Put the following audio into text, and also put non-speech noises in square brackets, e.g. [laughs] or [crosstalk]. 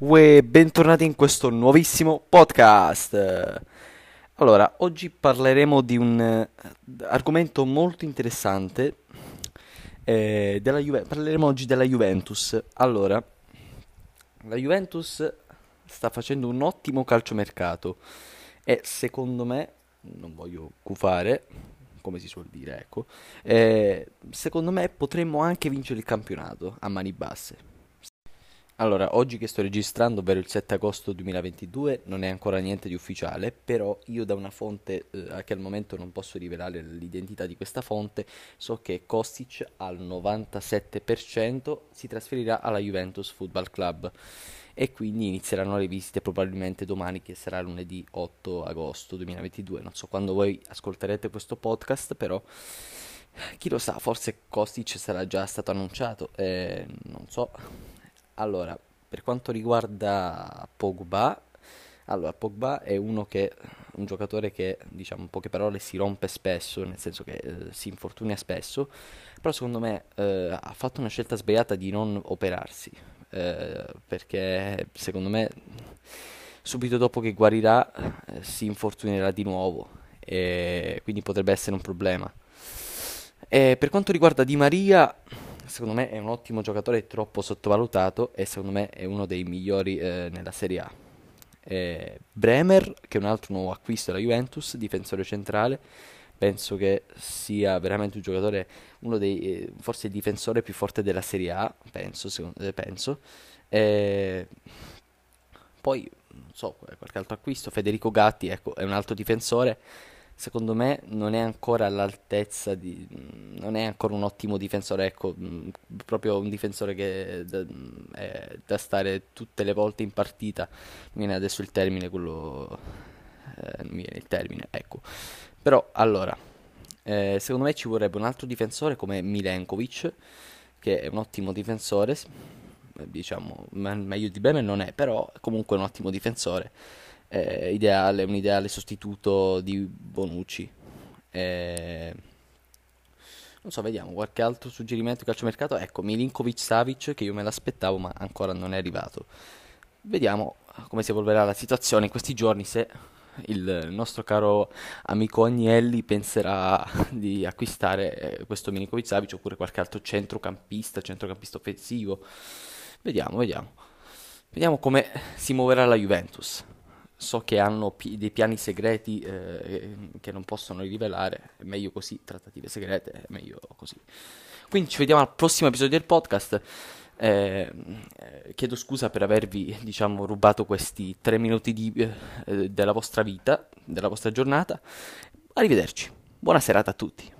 Uè, bentornati in questo nuovissimo podcast. Allora, oggi parleremo di un eh, argomento molto interessante. eh, Juve- parleremo oggi della Juventus. Allora, la Juventus sta facendo un ottimo calciomercato e secondo me, non voglio cufare, come si suol dire, ecco, eh, secondo me potremmo anche vincere il campionato a mani basse. Allora, oggi che sto registrando, ovvero il 7 agosto 2022, non è ancora niente di ufficiale, però io da una fonte eh, che al momento non posso rivelare l'identità di questa fonte, so che Kostic al 97% si trasferirà alla Juventus Football Club e quindi inizieranno le visite probabilmente domani, che sarà lunedì 8 agosto 2022. Non so quando voi ascolterete questo podcast, però chi lo sa, forse Kostic sarà già stato annunciato, eh, non so. Allora, per quanto riguarda Pogba, allora Pogba è uno che, un giocatore che, diciamo in poche parole, si rompe spesso, nel senso che eh, si infortuna spesso, però secondo me eh, ha fatto una scelta sbagliata di non operarsi, eh, perché secondo me subito dopo che guarirà eh, si infortunerà di nuovo e quindi potrebbe essere un problema. E per quanto riguarda Di Maria, secondo me è un ottimo giocatore, troppo sottovalutato e secondo me è uno dei migliori eh, nella Serie A. Eh, Bremer, che è un altro nuovo acquisto della Juventus, difensore centrale, penso che sia veramente un giocatore, uno dei, eh, forse il difensore più forte della Serie A, penso, secondo, eh, penso. Eh, poi, non so, qualche altro acquisto, Federico Gatti, ecco, è un altro difensore secondo me non è ancora all'altezza di... non è ancora un ottimo difensore, ecco, mh, proprio un difensore che da, è da stare tutte le volte in partita. Mi viene adesso il termine, quello... eh, mi viene il termine, ecco. Però, allora, eh, secondo me ci vorrebbe un altro difensore come Milenkovic, che è un ottimo difensore, diciamo, me- meglio di Bremer non è, però comunque un ottimo difensore eh, ideale, un ideale sostituto di Bonucci. Eh, non so, vediamo qualche altro suggerimento di calciomercato. Ecco, Milinkovic Savic, che io me l'aspettavo, ma ancora non è arrivato. Vediamo come si evolverà la situazione in questi giorni, se il nostro caro amico Agnelli penserà [laughs] di acquistare eh, questo Milinkovic Savic oppure qualche altro centrocampista, centrocampista offensivo. Vediamo, vediamo. Vediamo come si muoverà la Juventus. So che hanno pi- dei piani segreti eh, che non possono rivelare, è meglio così, trattative segrete, è meglio così. Quindi ci vediamo al prossimo episodio del podcast. Eh, eh, chiedo scusa per avervi, diciamo, rubato questi tre minuti di, eh, della vostra vita, della vostra giornata. Arrivederci. Buona serata a tutti.